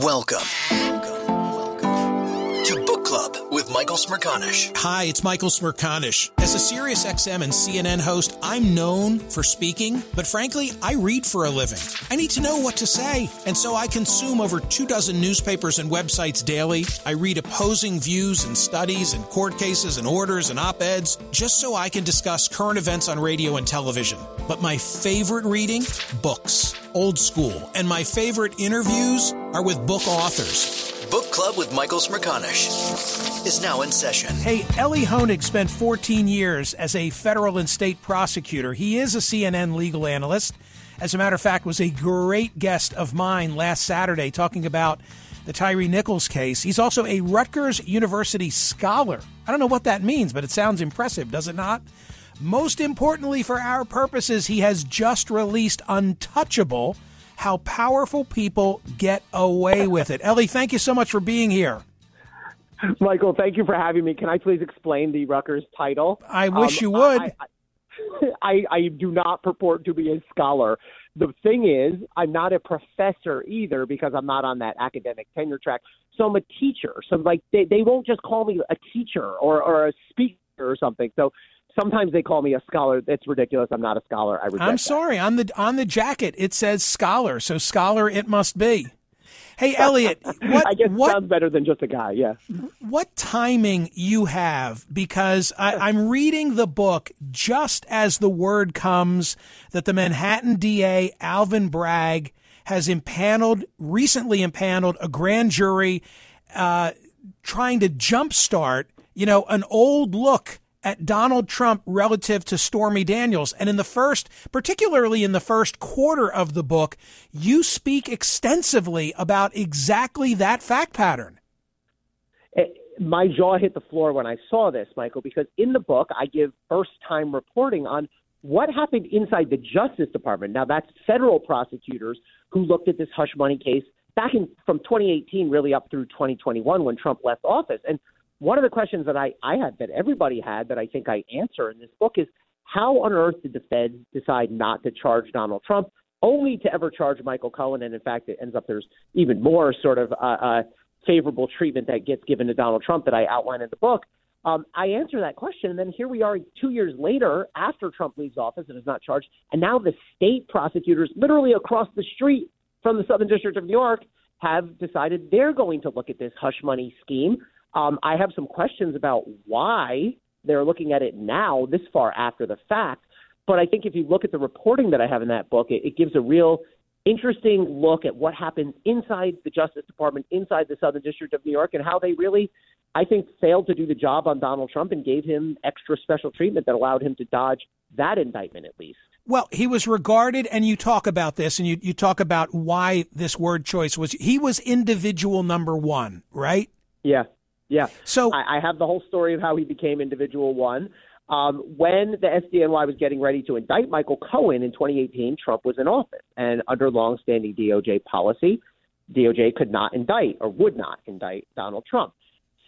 Welcome to Book Club with Michael Smerconish. Hi, it's Michael Smerconish. As a Sirius XM and CNN host, I'm known for speaking, but frankly, I read for a living. I need to know what to say, and so I consume over two dozen newspapers and websites daily. I read opposing views and studies and court cases and orders and op eds just so I can discuss current events on radio and television. But my favorite reading? Books. Old school. And my favorite interviews are with book authors. Book Club with Michael Smerconish is now in session. Hey, Elie Honig spent 14 years as a federal and state prosecutor. He is a CNN legal analyst. As a matter of fact, was a great guest of mine last Saturday talking about the Tyre Nichols case. He's also a Rutgers University scholar. I don't know what that means, but it sounds impressive, does it not? Most importantly, for our purposes, he has just released Untouchable How Powerful People Get Away with It. Elie, thank you so much for being here. Michael, thank you for having me. Can I please explain the Rutgers title? I wish um, you would. I, I, I, do not purport to be a scholar. The thing is, I'm not a professor either because I'm not on that academic tenure track. So I'm a teacher. So like they, they won't just call me a teacher or, or a speaker or something. So sometimes they call me a scholar. That's ridiculous. I'm not a scholar. I reject I'm sorry. That. On the on the jacket it says scholar, so scholar it must be. Hey Elliot, what I guess what, sounds better than just a guy. Yeah. What timing you have? Because I, I'm reading the book just as the word comes that the Manhattan DA Alvin Bragg has impaneled recently impaneled a grand jury uh, trying to jumpstart you know an old look at Donald Trump relative to Stormy Daniels. And in the first, particularly in the first quarter of the book, you speak extensively about exactly that fact pattern. Eh, my jaw hit the floor when I saw this, Michael, because in the book, I give first time reporting on what happened inside the Justice Department. Now, that's federal prosecutors who looked at this hush money case back in from 2018 really up through 2021 when Trump left office. And one of the questions that I, I had that everybody had that I think I answer in this book is how on earth did the Fed decide not to charge Donald Trump, only to ever charge Michael Cohen? And in fact, it ends up there's even more sort of uh, uh, favorable treatment that gets given to Donald Trump that I outline in the book. Um, I answer that question, and then here we are two years later after Trump leaves office and is not charged, and now the state prosecutors, literally across the street from the Southern District of New York, have decided they're going to look at this hush money scheme. Um, I have some questions about why they're looking at it now, this far after the fact. But I think if you look at the reporting that I have in that book, it, it gives a real interesting look at what happens inside the Justice Department, inside the Southern District of New York, and how they really, I think, failed to do the job on Donald Trump and gave him extra special treatment that allowed him to dodge that indictment at least. Well, he was regarded, and you talk about this, and you, you talk about why this word choice was. He was individual number one, right? Yeah, yeah. So I, I have the whole story of how he became individual one. Um, when the SDNY was getting ready to indict Michael Cohen in 2018, Trump was in office. And under longstanding DOJ policy, DOJ could not indict or would not indict Donald Trump.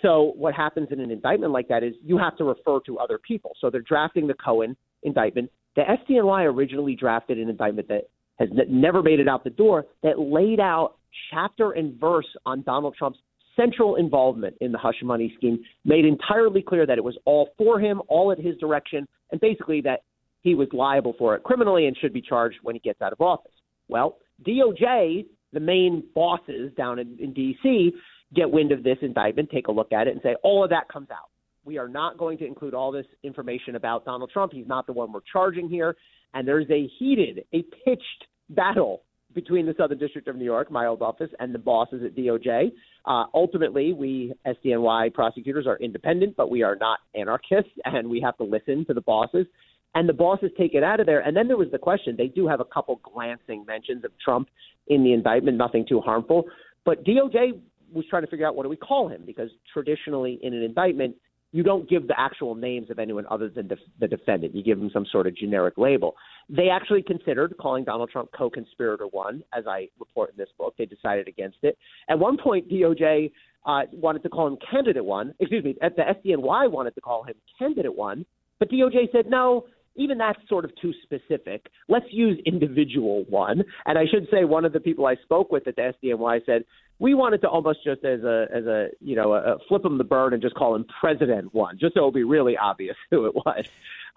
So what happens in an indictment like that is you have to refer to other people. So they're drafting the Cohen indictment. The SDNY originally drafted an indictment that has never made it out the door that laid out chapter and verse on Donald Trump's central involvement in the hush money scheme, made entirely clear that it was all for him, all at his direction, and basically that he was liable for it criminally and should be charged when he gets out of office. Well, DOJ, the main bosses down in, in D.C., get wind of this indictment, take a look at it, and say, all of that comes out. We are not going to include all this information about Donald Trump. He's not the one we're charging here. And there's a heated, a pitched battle between the Southern District of New York, my old office, and the bosses at DOJ. Uh, ultimately, we SDNY prosecutors are independent, but we are not anarchists, and we have to listen to the bosses. And the bosses take it out of there. And then there was the question. They do have a couple glancing mentions of Trump in the indictment, nothing too harmful. But DOJ was trying to figure out what do we call him because traditionally in an indictment you don't give the actual names of anyone other than def- the defendant. You give them some sort of generic label. They actually considered calling Donald Trump co-conspirator one, as I report in this book. They decided against it. At one point, DOJ uh, wanted to call him candidate one. Excuse me, at the SDNY wanted to call him candidate one, but DOJ said no. Even that's sort of too specific. Let's use individual one. And I should say, one of the people I spoke with at the SDNY said we wanted to almost just as a as a you know a, a flip him the bird and just call him President One, just so it would be really obvious who it was.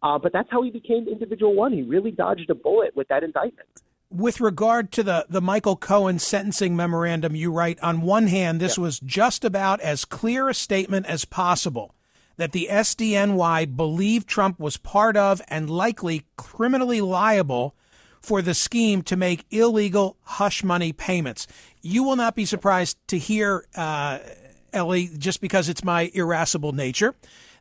Uh, but that's how he became individual one. He really dodged a bullet with that indictment. With regard to the, the Michael Cohen sentencing memorandum, you write on one hand, this was just about as clear a statement as possible that the SDNY believed Trump was part of and likely criminally liable for the scheme to make illegal hush money payments. You will not be surprised to hear, uh, Elie, just because it's my irascible nature,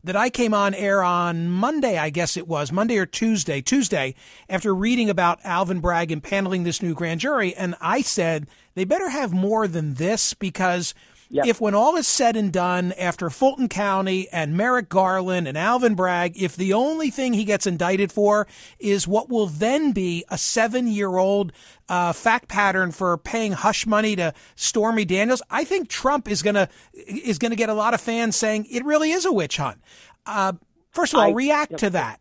that I came on air on Monday, I guess it was, Monday or Tuesday, Tuesday, after reading about Alvin Bragg impaneling this new grand jury. And I said, they better have more than this because – Yep. If when all is said and done, after Fulton County and Merrick Garland and Alvin Bragg, if the only thing he gets indicted for is what will then be a seven year old uh, fact pattern for paying hush money to Stormy Daniels, I think Trump is gonna is gonna get a lot of fans saying it really is a witch hunt. Uh, first of all, I, react yep. to that.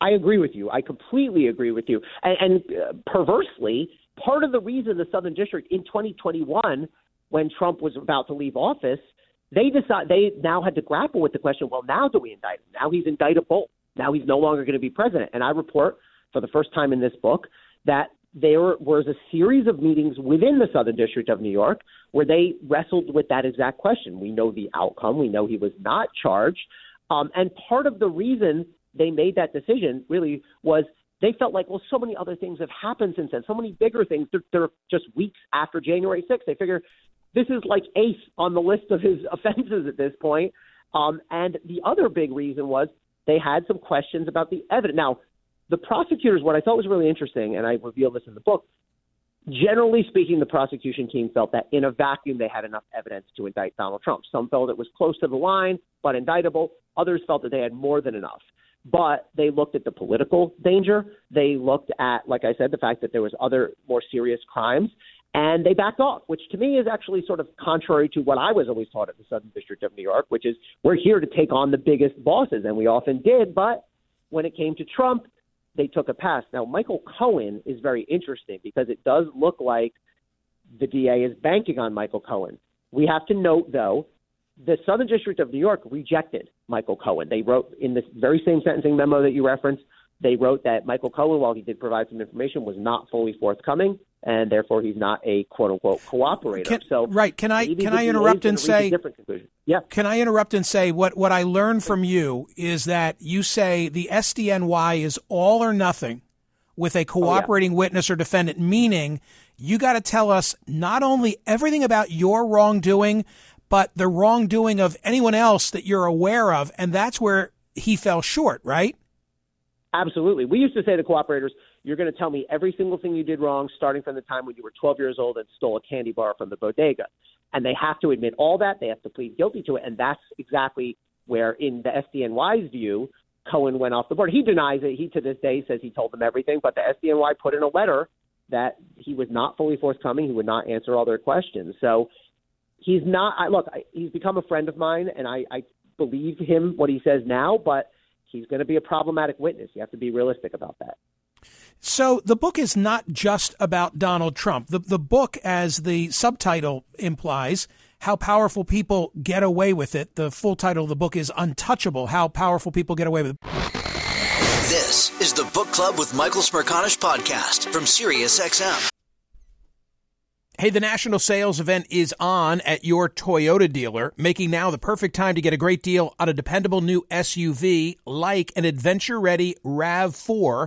I agree with you. I completely agree with you. And, and uh, perversely, part of the reason the Southern District in 2021 when Trump was about to leave office, they decide they now had to grapple with the question. Well, now do we indict him? Now he's indictable. Now he's no longer going to be president. And I report for the first time in this book that there was a series of meetings within the Southern District of New York where they wrestled with that exact question. We know the outcome. We know he was not charged. Um, and part of the reason they made that decision really was they felt like, well, so many other things have happened since then, so many bigger things. They're, they're just weeks after January 6th. They figure this is like eighth on the list of his offenses at this point. Um, and the other big reason was they had some questions about the evidence. Now, the prosecutors, what I thought was really interesting, and I reveal this in the book, generally speaking, the prosecution team felt that in a vacuum they had enough evidence to indict Donald Trump. Some felt it was close to the line, but indictable. Others felt that they had more than enough. But they looked at the political danger. They looked at, like I said, the fact that there was other more serious crimes and they backed off, which to me is actually sort of contrary to what I was always taught at the Southern District of New York, which is we're here to take on the biggest bosses, and we often did. But when it came to Trump, they took a pass. Now, Michael Cohen is very interesting because it does look like the DA is banking on Michael Cohen. We have to note, though, the Southern District of New York rejected Michael Cohen. They wrote in this very same sentencing memo that you referenced, they wrote that Michael Cohen, while he did provide some information, was not fully forthcoming, and therefore he's not a quote unquote cooperator. Can, so right, can I can I interrupt and say different conclusion. yeah? Can I interrupt and say what what I learned from you is that you say the SDNY is all or nothing with a cooperating oh, yeah. witness or defendant, meaning you got to tell us not only everything about your wrongdoing, but the wrongdoing of anyone else that you're aware of, and that's where he fell short, right? Absolutely. We used to say to cooperators, you're going to tell me every single thing you did wrong, starting from the time when you were 12 years old and stole a candy bar from the bodega. And they have to admit all that. They have to plead guilty to it. And that's exactly where, in the SDNY's view, Cohen went off the board. He denies it. He, to this day, says he told them everything. But the SDNY put in a letter that he was not fully forthcoming. He would not answer all their questions. So he's not. I, look, I, he's become a friend of mine, and I, I believe him what he says now. But he's going to be a problematic witness. You have to be realistic about that. So the book is not just about Donald Trump. The the book, as the subtitle implies, how powerful people get away with it. The full title of the book is Untouchable: How Powerful People Get Away with It. This is the Book Club with Michael Smerconish podcast from SiriusXM. Hey, the national sales event is on at your Toyota dealer, making now the perfect time to get a great deal on a dependable new SUV like an adventure ready RAV4.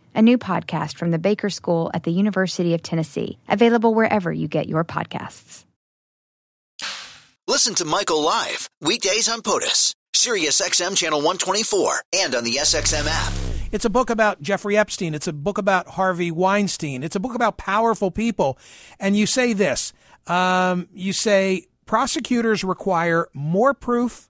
a new podcast from the Baker School at the University of Tennessee, available wherever you get your podcasts. Listen to Michael live weekdays on POTUS, Sirius XM channel 124, and on the SXM app. It's a book about Jeffrey Epstein. It's a book about Harvey Weinstein. It's a book about powerful people. And you say this. Um, you say prosecutors require more proof,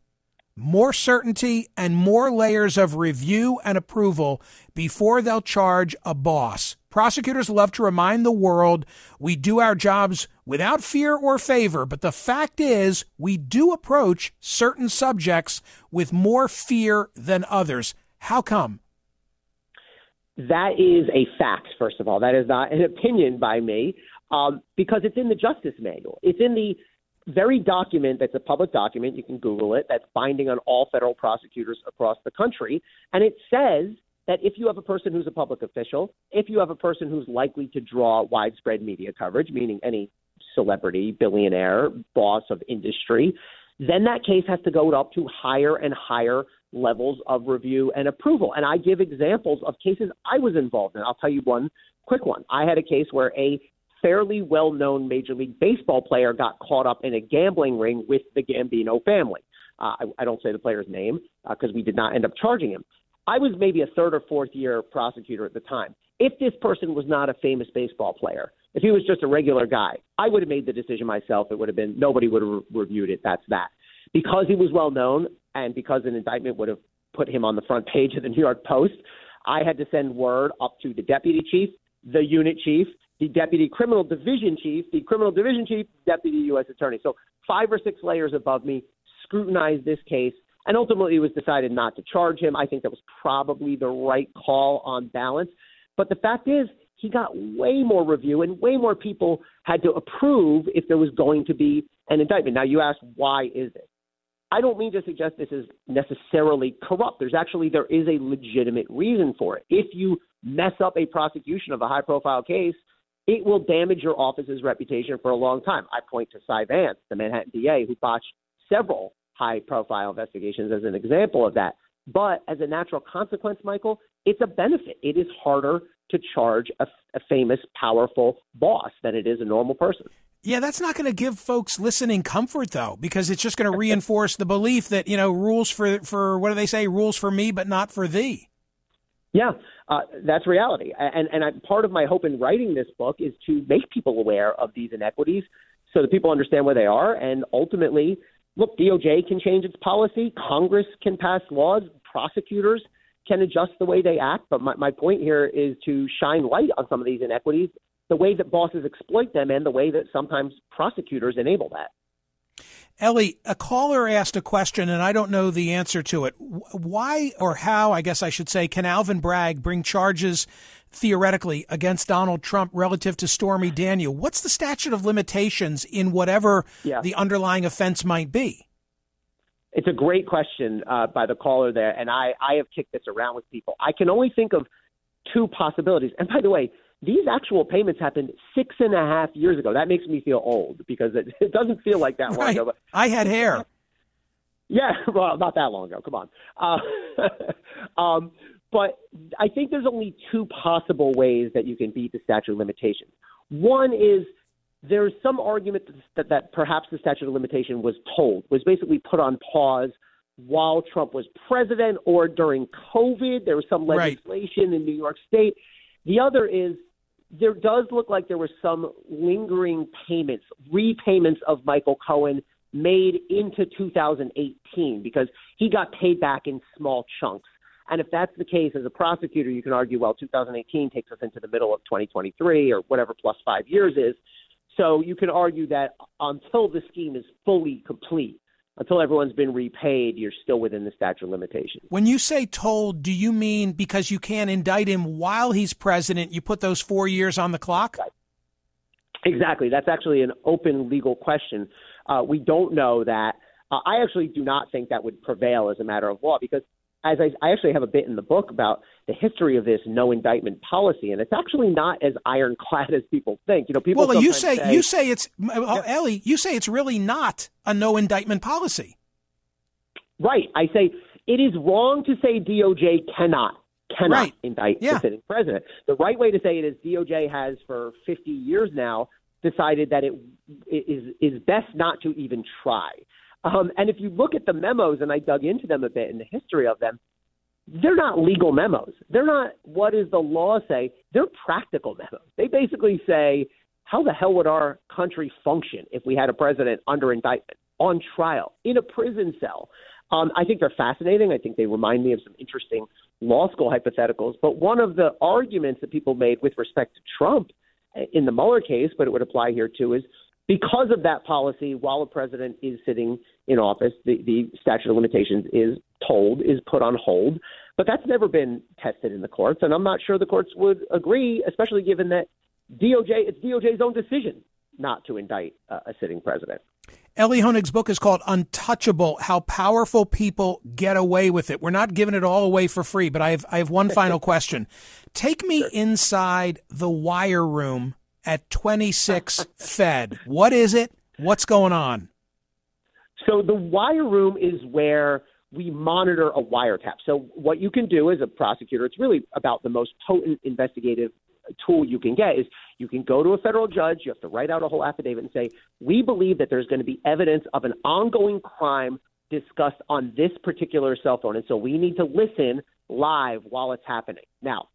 more certainty, and more layers of review and approval before they'll charge a boss. Prosecutors love to remind the world we do our jobs without fear or favor, but the fact is we do approach certain subjects with more fear than others. How come? That is a fact, first of all. That is not an opinion by me um, because it's in the Justice Manual. It's in the very document that's a public document. You can Google it. That's binding on all federal prosecutors across the country. And it says that if you have a person who's a public official, if you have a person who's likely to draw widespread media coverage, meaning any celebrity, billionaire, boss of industry, then that case has to go up to higher and higher levels of review and approval. And I give examples of cases I was involved in. I'll tell you one quick one. I had a case where a fairly well known Major League Baseball player got caught up in a gambling ring with the Gambino family. Uh, I, I don't say the player's name because uh, we did not end up charging him. I was maybe a third or fourth year prosecutor at the time. If this person was not a famous baseball player, if he was just a regular guy, I would have made the decision myself. It would have been nobody would have re- reviewed it. That's that. Because he was well known and because an indictment would have put him on the front page of the New York Post, I had to send word up to the deputy chief, the unit chief, the deputy criminal division chief, the criminal division chief, deputy U.S. attorney. So five or six layers above me scrutinized this case, and ultimately it was decided not to charge him. I think that was probably the right call on balance. But the fact is, he got way more review, and way more people had to approve if there was going to be an indictment. Now, you ask, why is it? I don't mean to suggest this is necessarily corrupt. There's actually there is a legitimate reason for it. If you mess up a prosecution of a high profile case, it will damage your office's reputation for a long time. I point to Cy Vance, the Manhattan DA, who botched several high profile investigations as an example of that. But as a natural consequence, Michael, it's a benefit. It is harder to charge a, a famous, powerful boss than it is a normal person. Yeah, that's not going to give folks listening comfort though, because it's just going to reinforce the belief that you know rules for for what do they say? Rules for me, but not for thee. Yeah, uh, that's reality. And and I, part of my hope in writing this book is to make people aware of these inequities, so that people understand where they are, and ultimately, look, DOJ can change its policy, Congress can pass laws, prosecutors can adjust the way they act. But my, my point here is to shine light on some of these inequities, the way that bosses exploit them, and the way that sometimes prosecutors enable that. Elie, a caller asked a question, and I don't know the answer to it. Why or how, I guess I should say, can Alvin Bragg bring charges theoretically against Donald Trump relative to Stormy Daniel? What's the statute of limitations in whatever yeah. the underlying offense might be? It's a great question uh, by the caller there, and I, I have kicked this around with people. I can only think of two possibilities. And by the way, these actual payments happened six and a half years ago. That makes me feel old because it, it doesn't feel like that long right. ago. But, I had hair. Yeah, well, not that long ago. Come on. Uh, um, but I think there's only two possible ways that you can beat the statute of limitations. One is there's some argument that, that perhaps the statute of limitation was tolled, was basically put on pause while Trump was president or during COVID. There was some legislation right. in New York State. The other is there does look like there were some lingering payments, repayments of Michael Cohen made into 2018 because he got paid back in small chunks. And if that's the case, as a prosecutor, you can argue, well, 2018 takes us into the middle of 2023 or whatever plus five years is. So you can argue that until the scheme is fully complete, until everyone's been repaid, you're still within the statute of limitations. When you say tolled, do you mean because you can't indict him while he's president, you put those four years on the clock? Exactly. That's actually an open legal question. Uh, we don't know that. Uh, I actually do not think that would prevail as a matter of law because as I, I actually have a bit in the book about the history of this no indictment policy, and it's actually not as ironclad as people think. You know, people. Well, you say, say, you say it's yeah. Elie. You say it's really not a no indictment policy. Right. I say it is wrong to say DOJ cannot cannot right. indict yeah. the sitting president. The right way to say it is DOJ has for 50 years now decided that it is is best not to even try. Um, and if you look at the memos, and I dug into them a bit in the history of them, they're not legal memos. They're not what does the law say? They're practical memos. They basically say, how the hell would our country function if we had a president under indictment, on trial, in a prison cell? Um, I think they're fascinating. I think they remind me of some interesting law school hypotheticals. But one of the arguments that people made with respect to Trump in the Mueller case, but it would apply here too, is because of that policy, while a president is sitting in office, the, the statute of limitations is tolled, is put on hold. But that's never been tested in the courts, and I'm not sure the courts would agree, especially given that DOJ, it's DOJ's own decision not to indict uh, a sitting president. Elie Honig's book is called Untouchable How Powerful People Get Away with It. We're not giving it all away for free, but I have, I have one final question. Take me sure. inside the wire room at 26 Fed. What is it? What's going on? So the wire room is where we monitor a wiretap. So what you can do as a prosecutor, it's really about the most potent investigative tool you can get is you can go to a federal judge, you have to write out a whole affidavit and say, "We believe that there's going to be evidence of an ongoing crime discussed on this particular cell phone, and so we need to listen live while it's happening." Now,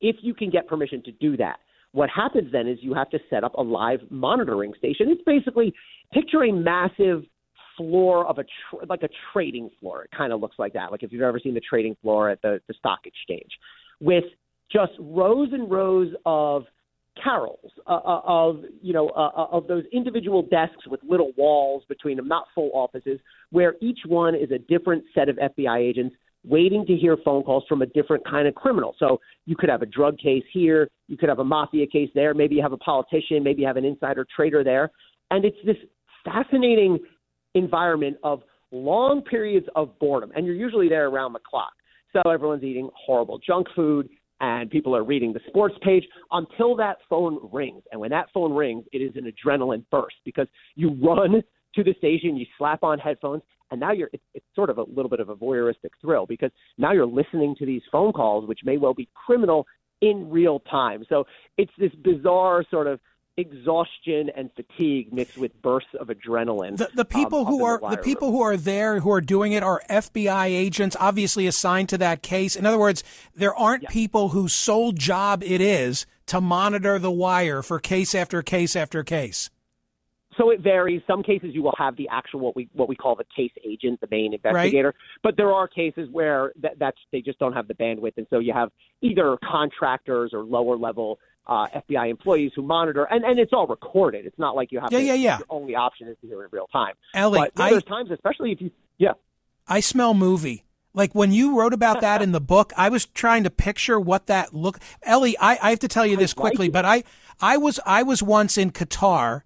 if you can get permission to do that, what happens then is you have to set up a live monitoring station. It's basically picture a massive floor of a tr- like a trading floor. It kind of looks like that. Like if you've ever seen the trading floor at the, the stock exchange, with just rows and rows of carrels uh, uh of you know uh, uh, of those individual desks with little walls between them, not full offices, where each one is a different set of FBI agents waiting to hear phone calls from a different kind of criminal. So you could have a drug case here, you could have a mafia case there, maybe you have a politician, maybe you have an insider trader there, and it's this fascinating environment of long periods of boredom, and you're usually there around the clock. So everyone's eating horrible junk food, and people are reading the sports page until that phone rings. And when that phone rings, it is an adrenaline burst because you run to the station, you slap on headphones, and now you're it's, it's sort of a little bit of a voyeuristic thrill because now you're listening to these phone calls, which may well be criminal in real time. So it's this bizarre sort of exhaustion and fatigue mixed with bursts of adrenaline. The, the people um, who are the, the people room. who are there who are doing it are FBI agents, obviously assigned to that case. In other words, there aren't yeah. people whose sole job it is to monitor the wire for case after case after case. So it varies. Some cases you will have the actual what we what we call the case agent, the main investigator. Right. But there are cases where that, that's they just don't have the bandwidth, and so you have either contractors or lower level uh, FBI employees who monitor, and, and it's all recorded. It's not like you have yeah, to, yeah, yeah. Your only option is to hear it in real time. Elie, but I, there's times, especially if you, yeah. I smell movie. Like when you wrote about that in the book, I was trying to picture what that look. Elie, I, I have to tell you this quickly, but I, I was, I was once in Qatar.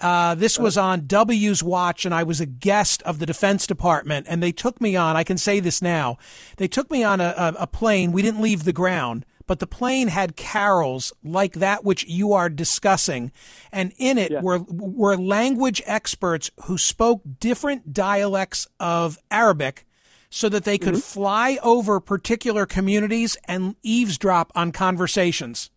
Uh, this was on W's watch, and I was a guest of the Defense Department, and they took me on. I can say this now. They took me on a, a, a plane. We didn't leave the ground but the plane had carrels like that which you are discussing. And in it yeah. were, were language experts who spoke different dialects of Arabic so that they could mm-hmm. fly over particular communities and eavesdrop on conversations.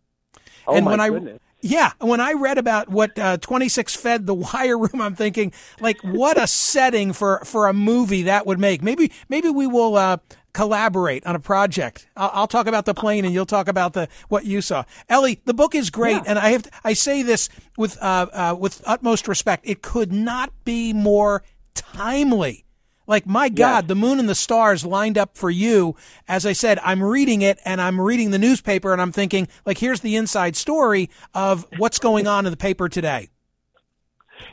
Oh and my when goodness. I yeah, when I read about what uh, 26 fed the wire room, I'm thinking like, what a setting for for a movie that would make. Maybe maybe we will uh, collaborate on a project. I'll, I'll, talk about the plane and you'll talk about the what you saw. Elie, the book is great, yeah. and I have to, I say this with uh, uh, with utmost respect. It could not be more timely. Like my God, yes. the moon and the stars lined up for you. As I said, I'm reading it and I'm reading the newspaper and I'm thinking, like, here's the inside story of what's going on in the paper today.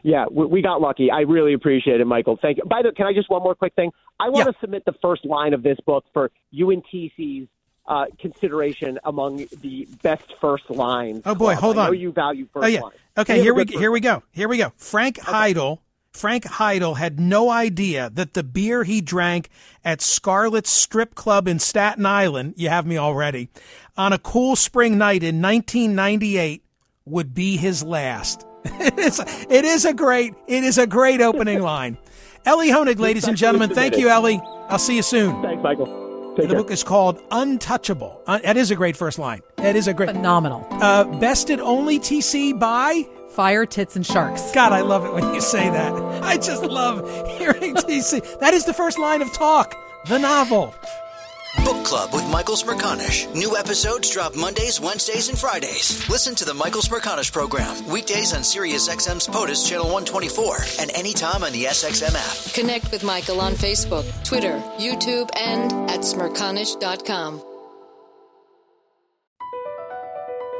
Yeah, we, got lucky. I really appreciate it, Michael. Thank you. By the way, can I just one more quick thing? I want yeah. to submit the first line of this book for UNTC's uh, consideration among the best first lines. Oh boy, club. hold on. you value first oh, yeah. lines. Okay, here we here we go. Here we go. Frank okay. Hydell. Frank Hydell had no idea that the beer he drank at Scarlet's Strip Club in Staten Island, you have me already, on a cool spring night in 1998 would be his last. it, is, it is a great, it is a great opening line. Elie Honig, ladies and gentlemen. Thank you, Elie. I'll see you soon. Thanks, Michael. Take the care. book is called Untouchable. Uh, that is a great first line. That is a great. Phenomenal. Uh, bested only TC by? Fire, Tits, and Sharks. God, I love it when you say that. I just love hearing TC. That is the first line of talk. The novel. Book Club with Michael Smerconish. New episodes drop Mondays, Wednesdays, and Fridays. Listen to the Michael Smerconish program weekdays on SiriusXM's POTUS Channel 124 and anytime on the SXM app. Connect with Michael on Facebook, Twitter, YouTube, and at smerconish.com.